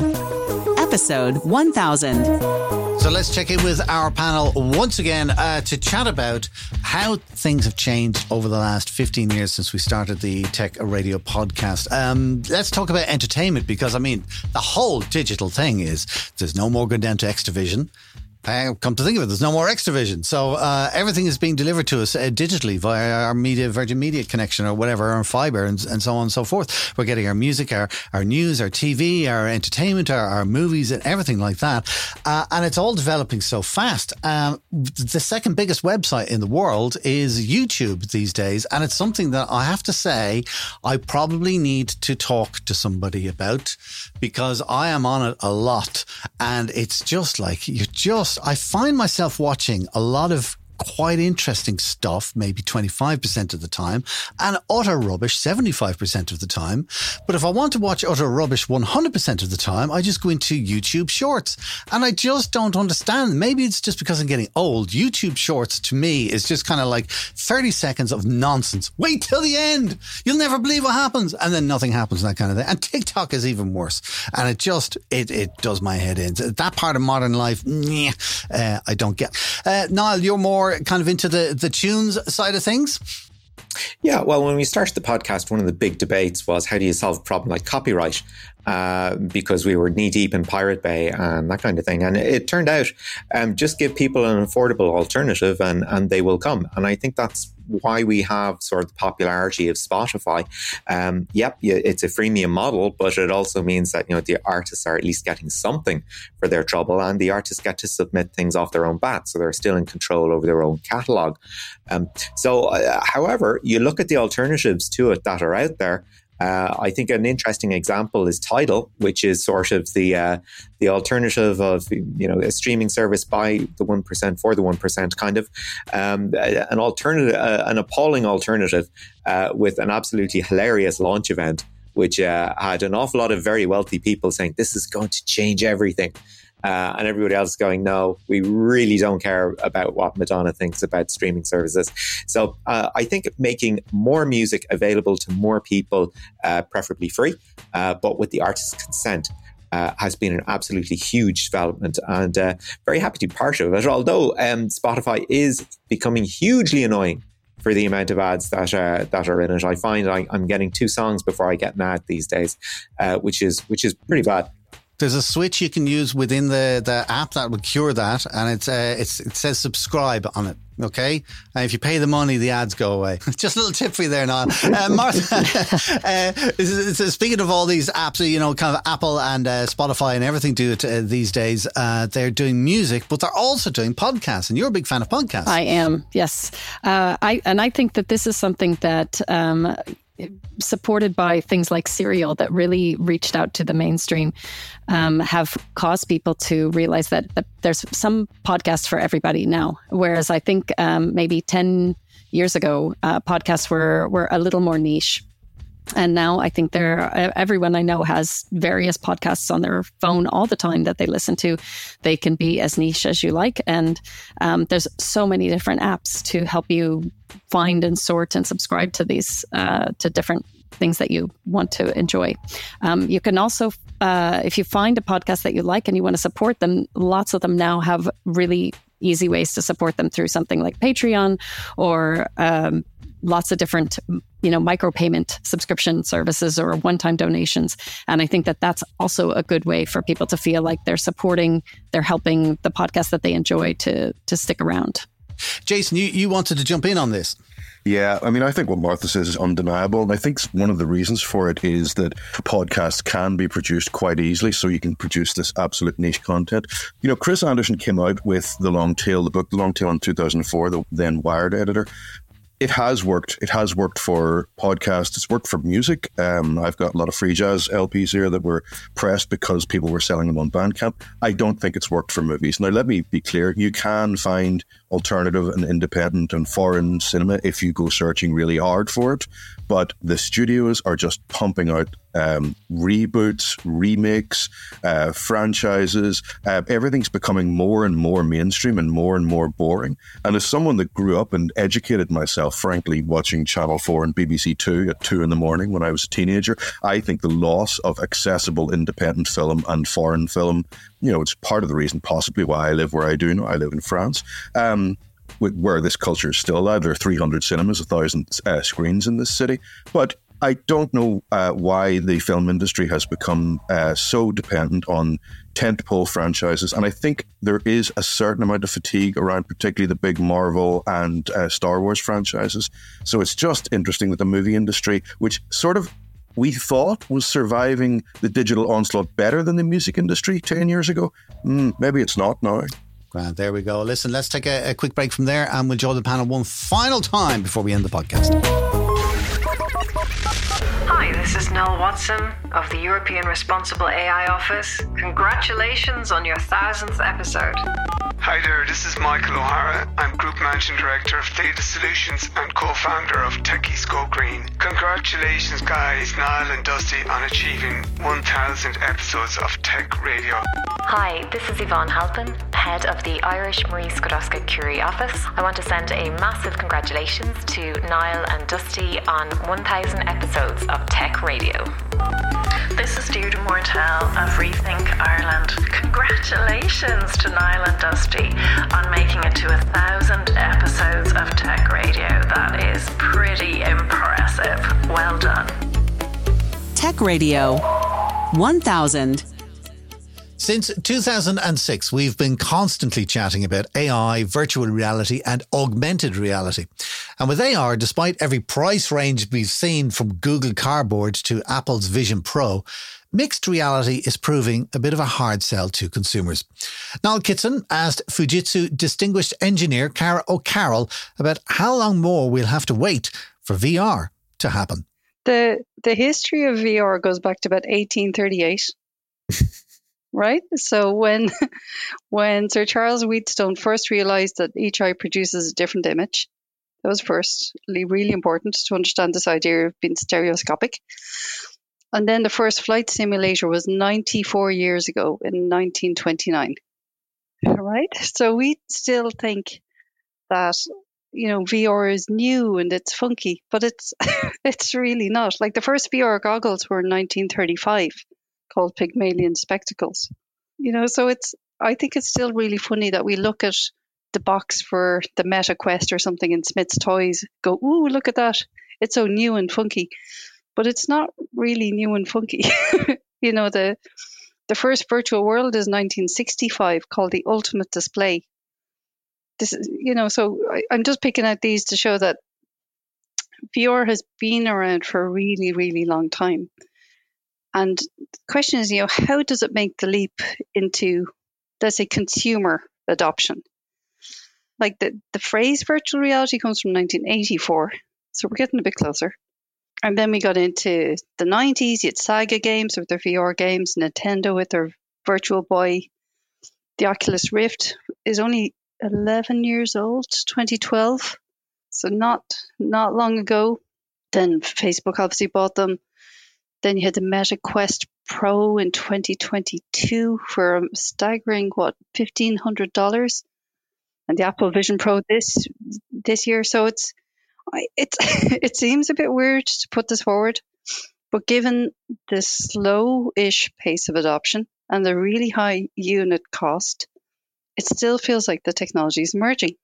episode 1000. So let's check in with our panel once again uh, to chat about how things have changed over the last 15 years since we started the Tech Radio podcast. Um, let's talk about entertainment because, I mean, the whole digital thing is there's no more going down to Xtravision. Come to think of it, there's no more Xtravision. So uh, everything is being delivered to us uh, digitally via our media, Virgin Media connection or whatever, our fiber and, and so on and so forth. We're getting our music, our, our news, our TV, our entertainment, our, our movies, and everything like that. Uh, and it's all developing so fast. Um, the second biggest website in the world is YouTube these days. And it's something that I have to say, I probably need to talk to somebody about because I am on it a lot. And it's just like, you're just I find myself watching a lot of quite interesting stuff, maybe 25% of the time, and utter rubbish 75% of the time. But if I want to watch utter rubbish 100% of the time, I just go into YouTube Shorts. And I just don't understand. Maybe it's just because I'm getting old. YouTube Shorts to me is just kind of like 30 seconds of nonsense. Wait till the end. You'll never believe what happens. And then nothing happens, that kind of thing. And TikTok is even worse. And it just, it, it does my head in. That part of modern life, uh, I don't get. Uh, Niall, you're more kind of into the, the tunes side of things? Yeah, well, when we started the podcast, one of the big debates was how do you solve a problem like copyright? Uh, because we were knee deep in Pirate Bay and that kind of thing. And it turned out um, just give people an affordable alternative and, and they will come. And I think that's why we have sort of the popularity of Spotify. Um, yep, it's a freemium model, but it also means that you know the artists are at least getting something for their trouble, and the artists get to submit things off their own bat, so they're still in control over their own catalog. Um, so, uh, however, you look at the alternatives to it that are out there. Uh, I think an interesting example is Tidal, which is sort of the uh, the alternative of you know a streaming service by the one percent for the one percent, kind of um, an alternative, uh, an appalling alternative uh, with an absolutely hilarious launch event, which uh, had an awful lot of very wealthy people saying this is going to change everything. Uh, and everybody else is going, no, we really don't care about what Madonna thinks about streaming services. So uh, I think making more music available to more people, uh, preferably free, uh, but with the artist's consent. Uh, has been an absolutely huge development and uh, very happy to be part of it. Although um, Spotify is becoming hugely annoying for the amount of ads that are that are in it. I find I, am getting two songs before I get an ad these days, uh, which is which is pretty bad. There's a switch you can use within the, the app that will cure that, and it's, uh, it's it says subscribe on it. Okay, and if you pay the money, the ads go away. Just a little tip for you there, Niall. Uh, Martha, uh, speaking of all these apps, you know, kind of Apple and uh, Spotify and everything do it uh, these days. Uh, they're doing music, but they're also doing podcasts, and you're a big fan of podcasts. I am, yes. Uh, I and I think that this is something that. Um, supported by things like Serial that really reached out to the mainstream, um, have caused people to realize that, that, there's some podcasts for everybody now. Whereas I think um, maybe 10 years ago, uh, podcasts were, were a little more niche. And now I think there, everyone I know has various podcasts on their phone all the time that they listen to. They can be as niche as you like, and um, there's so many different apps to help you find and sort and subscribe to these uh, to different things that you want to enjoy. Um, you can also, uh, if you find a podcast that you like and you want to support them, lots of them now have really easy ways to support them through something like Patreon or um, lots of different you know micropayment subscription services or one-time donations and i think that that's also a good way for people to feel like they're supporting they're helping the podcast that they enjoy to to stick around jason you, you wanted to jump in on this yeah, I mean, I think what Martha says is undeniable. And I think one of the reasons for it is that podcasts can be produced quite easily. So you can produce this absolute niche content. You know, Chris Anderson came out with The Long Tail, the book The Long Tail in 2004, the then Wired editor it has worked. It has worked for podcasts. It's worked for music. Um, I've got a lot of free jazz LPs here that were pressed because people were selling them on Bandcamp. I don't think it's worked for movies. Now, let me be clear. You can find alternative and independent and foreign cinema if you go searching really hard for it. But the studios are just pumping out um, reboots, remakes, uh, franchises. Uh, everything's becoming more and more mainstream and more and more boring. And as someone that grew up and educated myself, frankly, watching Channel 4 and BBC Two at 2 in the morning when I was a teenager, I think the loss of accessible independent film and foreign film, you know, it's part of the reason possibly why I live where I do now. I live in France. Um, where this culture is still alive. There are 300 cinemas, 1,000 uh, screens in this city. But I don't know uh, why the film industry has become uh, so dependent on tentpole franchises, and I think there is a certain amount of fatigue around, particularly the big Marvel and uh, Star Wars franchises. So it's just interesting that the movie industry, which sort of we thought was surviving the digital onslaught better than the music industry 10 years ago, mm, maybe it's not now. Grand, there we go. Listen, let's take a, a quick break from there and we'll join the panel one final time before we end the podcast. Hi, this is Nell Watson of the European Responsible AI Office. Congratulations on your thousandth episode. Hi there, this is Michael O'Hara. I'm Group Managing Director of Data Solutions and co-founder of Techies Go Green. Congratulations guys, Niall and Dusty on achieving 1000 episodes of Tech Radio. Hi, this is Yvonne Halpin, head of the Irish Marie Sklodowska Curie office. I want to send a massive congratulations to Niall and Dusty on 1000 episodes of Tech Radio. This is Deirdre Mortell of Rethink Ireland. Congratulations to Niall and Dusty on making it to a thousand episodes of Tech Radio. That is pretty impressive. Well done. Tech Radio 1000. Since 2006, we've been constantly chatting about AI, virtual reality, and augmented reality. And with AR, despite every price range we've seen from Google Cardboard to Apple's Vision Pro, mixed reality is proving a bit of a hard sell to consumers. Niall Kitson asked Fujitsu distinguished engineer Caragh O'Carroll about how long more we'll have to wait for VR to happen. The the history of VR goes back to about 1838. right? So when when Sir Charles Wheatstone first realized that each eye produces a different image, that was firstly really important to understand this idea of being stereoscopic. And then the first flight simulator was 94 years ago in 1929. Right? So we still think that you know VR is new and it's funky, but it's it's really not. Like the first VR goggles were in 1935 called Pygmalion spectacles. You know, so it's I think it's still really funny that we look at the box for the Meta Quest or something in Smith's Toys, go, ooh, look at that. It's so new and funky. But it's not really new and funky. you know, the the first virtual world is 1965 called the Ultimate Display. This is, you know, so I, I'm just picking out these to show that VR has been around for a really, really long time. And the question is, you know, how does it make the leap into, let's say, consumer adoption? Like the, the phrase virtual reality comes from 1984, so we're getting a bit closer. And then we got into the 90s, you had Sega games with their VR games, Nintendo with their Virtual Boy. The Oculus Rift is only 11 years old, 2012, so not not long ago. then Facebook obviously bought them. Then you had the Meta Quest Pro in 2022 for a staggering what fifteen hundred dollars, and the Apple Vision Pro this this year. So it's it's it seems a bit weird to put this forward, but given the slow-ish pace of adoption and the really high unit cost, it still feels like the technology is emerging.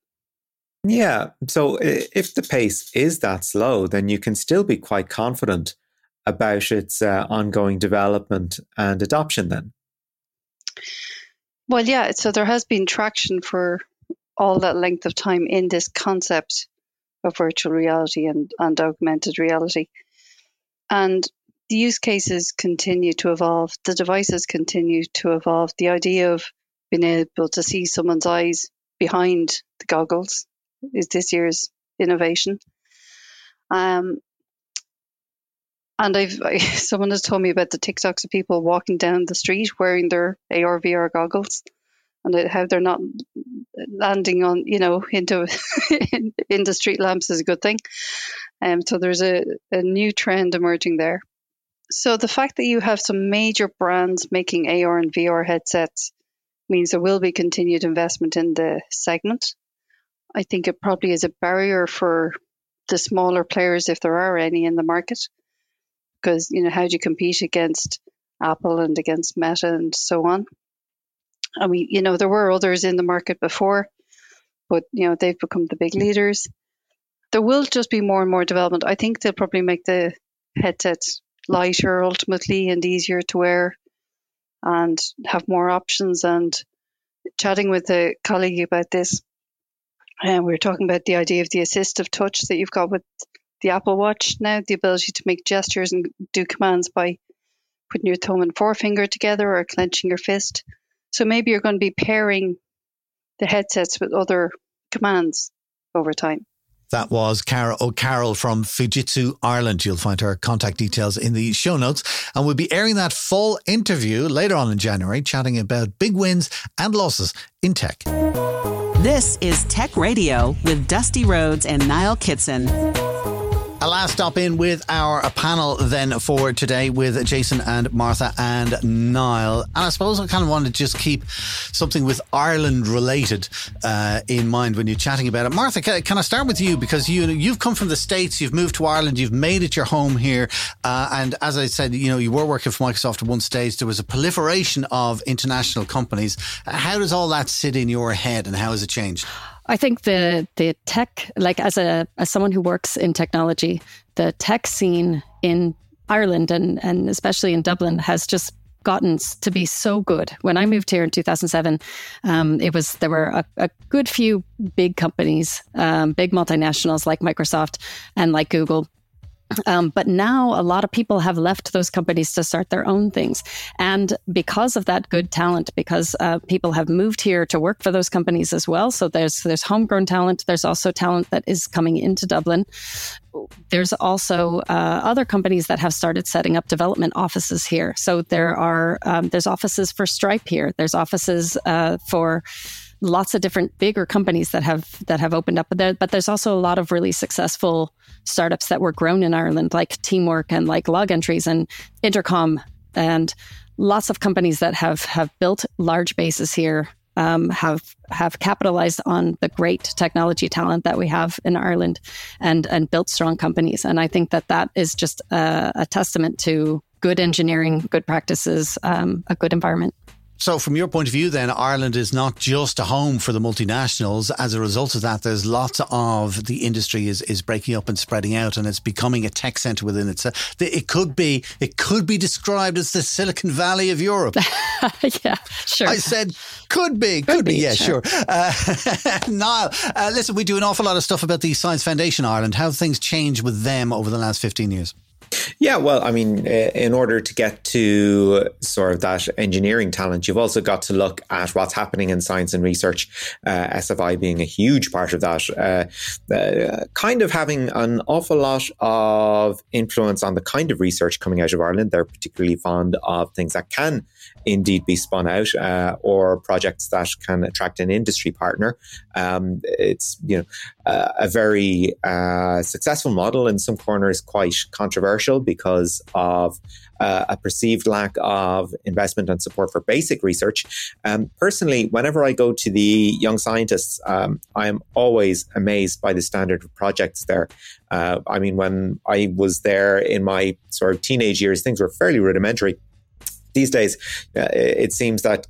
Yeah. So if the pace is that slow, then you can still be quite confident about its uh, ongoing development and adoption then. Well, yeah. So there has been traction for all that length of time in this concept of virtual reality and, and augmented reality. And the use cases continue to evolve, the devices continue to evolve. The idea of being able to see someone's eyes behind the goggles is this year's innovation. Um, and I've I, someone has told me about the TikToks of people walking down the street wearing their AR VR goggles, and how they're not landing on you know into in, the street lamps is a good thing. Um, so there's a, a new trend emerging there. So the fact that you have some major brands making AR and VR headsets means there will be continued investment in the segment. I think it probably is a barrier for the smaller players, if there are any in the market, because you know how do you compete against Apple and against Meta and so on? I mean, you know, there were others in the market before, but you know they've become the big leaders. There will just be more and more development. I think they'll probably make the headsets lighter ultimately and easier to wear and have more options. And chatting with a colleague about this, and we were talking about the idea of the assistive touch that you've got with the Apple Watch now, the ability to make gestures and do commands by putting your thumb and forefinger together or clenching your fist. So maybe you're going to be pairing the headsets with other commands over time. That was Caragh O'Carroll from Fujitsu Ireland. You'll find her contact details in the show notes. And we'll be airing that full interview later on in January, chatting about big wins and losses in tech. This is Tech Radio with Dusty Rhodes and Niall Kitson. A last stop in with our panel then for today with Jason and Martha and Niall. And I suppose I kind of want to just keep something with Ireland related uh, in mind when you're chatting about it. Martha, can, can, I start with you? Because you, you've come from the States, you've moved to Ireland, you've made it your home here. Uh, and as I said, you know, you were working for Microsoft at one stage. There was a proliferation of international companies. How does all that sit in your head and how has it changed? I think the the tech, like as a as someone who works in technology, the tech scene in Ireland and and especially in Dublin has just gotten to be so good. When I moved here in 2007, um, it was there were a, a good few big companies, um, big multinationals like Microsoft and like Google um, but now a lot of people have left those companies to start their own things. And because of that good talent, because uh, people have moved here to work for those companies as well. So there's there's homegrown talent. There's also talent that is coming into Dublin. There's also uh, other companies that have started setting up development offices here. So there are um, there's offices for Stripe here. There's offices uh, for lots of different bigger companies that have that have opened up. There, but there's also a lot of really successful startups that were grown in Ireland, like Teamwork and like Logentries and Intercom, and lots of companies that have have built large bases here. Um, have have capitalized on the great technology talent that we have in Ireland, and and built strong companies. And I think that that is just a, a testament to good engineering, good practices, um, a good environment. So, from your point of view, then, Ireland is not just a home for the multinationals. As a result of that, there's lots of the industry is, is breaking up and spreading out, and it's becoming a tech center within itself. It could be it could be described as the Silicon Valley of Europe. yeah, sure. I said could be, could, could be, be, Yeah, sure. sure. Uh, Niall, uh, listen, we do an awful lot of stuff about the Science Foundation Ireland. How things changed with them over the last fifteen years? Yeah, well, I mean, in order to get to sort of that engineering talent, you've also got to look at what's happening in science and research, uh, SFI being a huge part of that, uh, uh, kind of having an awful lot of influence on the kind of research coming out of Ireland. They're particularly fond of things that can indeed be spun out uh, or projects that can attract an industry partner. Um, it's, you know, uh, a very uh, successful model in some corners, quite controversial because of uh, a perceived lack of investment and support for basic research. Um, personally, whenever I go to the young scientists, um, I'm always amazed by the standard of projects there. Uh, I mean, when I was there in my sort of teenage years, things were fairly rudimentary. These days, uh, it seems that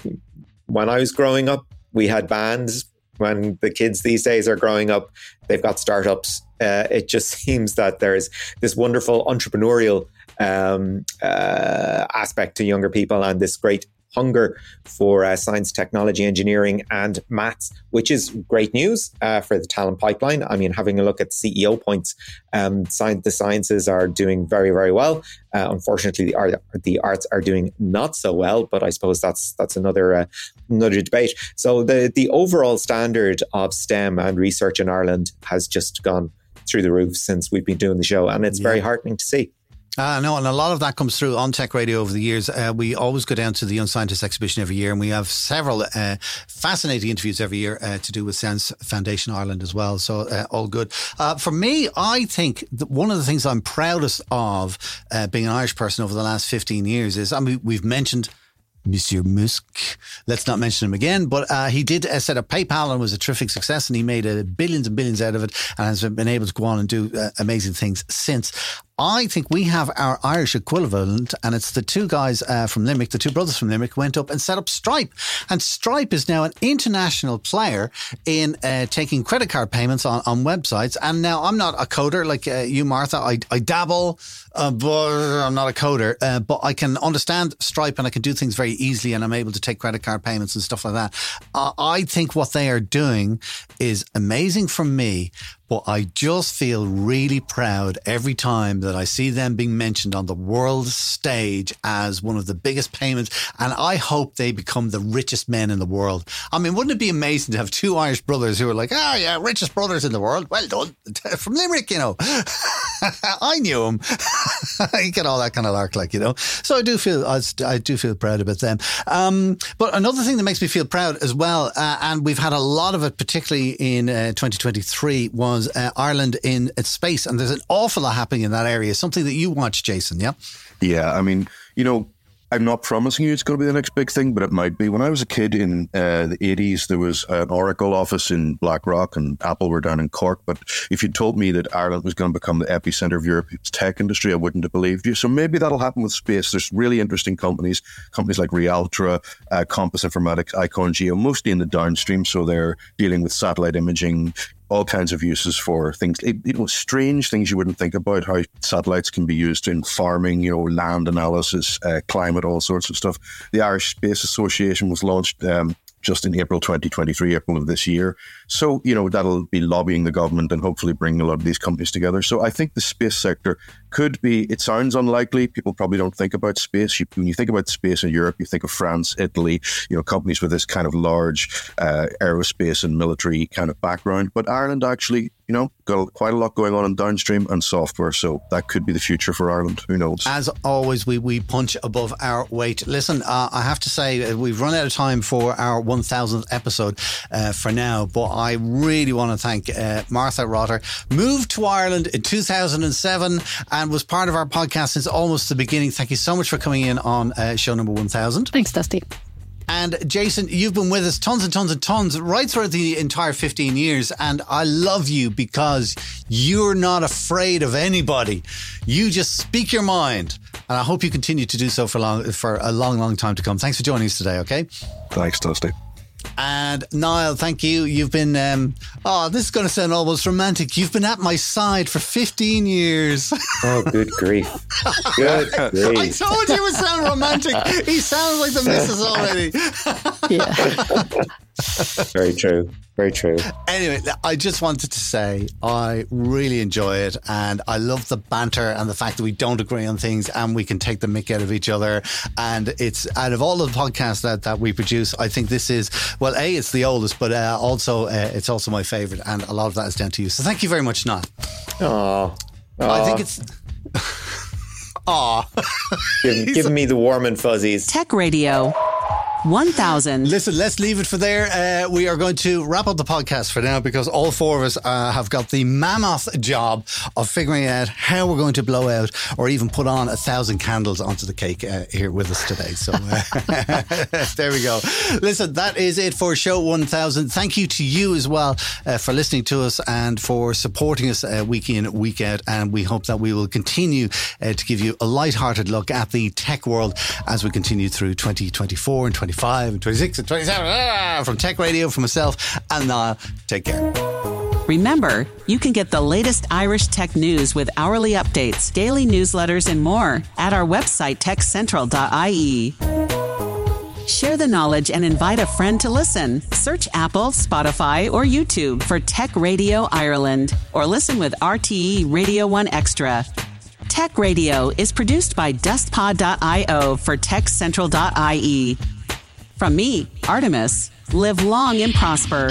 when I was growing up, we had bands. When the kids these days are growing up, they've got startups. Uh, it just seems that there's this wonderful entrepreneurial um, uh, aspect to younger people and this great hunger for uh, science, technology, engineering, and maths, which is great news uh, for the talent pipeline. I mean, having a look at CAO points, um, science, the sciences are doing very, very well. Uh, unfortunately, the, art, the arts are doing not so well, but I suppose that's that's another uh, another debate. So the the overall standard of STEM and research in Ireland has just gone through the roof since we've been doing the show, and it's yeah. very heartening to see. I uh, know, and a lot of that comes through on Tech Radio over the years. Uh, we always go down to the Young Scientist exhibition every year, and we have several uh, fascinating interviews every year uh, to do with Science Foundation Ireland as well. So, uh, all good. Uh, for me, I think one of the things I'm proudest of being an Irish person over the last 15 years is, I mean, we've mentioned Monsieur Musk. Let's not mention him again, but uh, he did uh, set up PayPal and was a terrific success, and he made uh, billions and billions out of it, and has been able to go on and do uh, amazing things since. I think we have our Irish equivalent, and it's the two guys uh, from Limerick, the two brothers from Limerick, went up and set up Stripe. And Stripe is now an international player in uh, taking credit card payments on, on websites. And now I'm not a coder like uh, you, Martha. I, I dabble, uh, but I'm not a coder. Uh, but I can understand Stripe and I can do things very easily, and I'm able to take credit card payments and stuff like that. I think what they are doing is amazing for me, but I just feel really proud every time that I see them being mentioned on the world stage as one of the biggest payments. And I hope they become the richest men in the world. I mean, wouldn't it be amazing to have two Irish brothers who are like, oh, yeah, richest brothers in the world? Well done. From Limerick, you know. I knew him. you get all that kind of lark, like, you know. So I do feel, I, I do feel proud about them. Um, but another thing that makes me feel proud as well, uh, and we've had a lot of it, particularly in uh, 2023, was was uh, Ireland in space, and there's an awful lot happening in that area. Something that you watch, Jason. Yeah. Yeah, I mean, you know, I'm not promising you it's going to be the next big thing, but it might be. When I was a kid in uh, the 80s, there was an Oracle office in Blackrock and Apple were down in Cork. But if you'd told me that Ireland was going to become the epicenter of Europe's tech industry, I wouldn't have believed you. So maybe that'll happen with space. There's really interesting companies, companies like Realtra, uh, Compass Informatics, Icon Geo, mostly in the downstream. So they're dealing with satellite imaging, all kinds of uses for things, you know, strange things you wouldn't think about. How satellites can be used in farming, you know, land analysis, uh, climate, all sorts of stuff. The Irish Space Association was launched um, just in April 2023, April of this year. So, you know, that'll be lobbying the government and hopefully bringing a lot of these companies together. So I think the space sector could be, it sounds unlikely. People probably don't think about space. You, when you think about space in Europe, you think of France, Italy, you know, companies with this kind of large uh, aerospace and military kind of background. But Ireland actually you know, got quite a lot going on in downstream and software. So that could be the future for Ireland. Who knows? As always, we, we punch above our weight. Listen, uh, I have to say, uh, we've run out of time for our 1000th episode uh, for now, but I really want to thank uh, Martha Rotter. Moved to Ireland in 2007 and was part of our podcast since almost the beginning. Thank you so much for coming in on uh, show number 1000. Thanks, Dusty. And Jason, you've been with us tons and tons and tons right throughout the entire 15 years. And I love you because you're not afraid of anybody. You just speak your mind. And I hope you continue to do so for long, for a long, long time to come. Thanks for joining us today. Okay. Thanks, Dusty. And Niall, thank you. You've been, um, oh, this is going to sound almost romantic. You've been at my side for 15 years. Oh, good grief. Good grief. I told you it would sound romantic. He sounds like the missus already. yeah. Very true. Very true. Anyway, I just wanted to say I really enjoy it and I love the banter and the fact that we don't agree on things and we can take the mick out of each other. And it's out of all of the podcasts that, that we produce, I think this is, well, A, it's the oldest, but uh, also uh, it's also my favorite. And a lot of that is down to you. So thank you very much, Niall. Oh, I think it's. Aw. giving, give me the warm and fuzzies. Tech Radio 1000. Listen, let's leave it for there. Uh, we are going to wrap up the podcast for now because all four of us uh, have got the mammoth job of figuring out how we're going to blow out or even put on a thousand candles onto the cake uh, here with us today. So uh, there we go. Listen, that is it for show 1000. Thank you to you as well uh, for listening to us and for supporting us uh, week in, week out. And we hope that we will continue to give you a light-hearted look at the tech world as we continue through 2024 and 25 and 26 and 27. Ah, from Tech Radio, for myself and Niall. Take care. Remember, you can get the latest Irish tech news with hourly updates, daily newsletters, and more at our website, techcentral.ie. Share the knowledge and invite a friend to listen. Search Apple, Spotify, or YouTube for Tech Radio Ireland or listen with RTÉ Radio 1 Extra. Tech Radio is produced by dustpod.io for techcentral.ie. From me, Artemis, live long and prosper.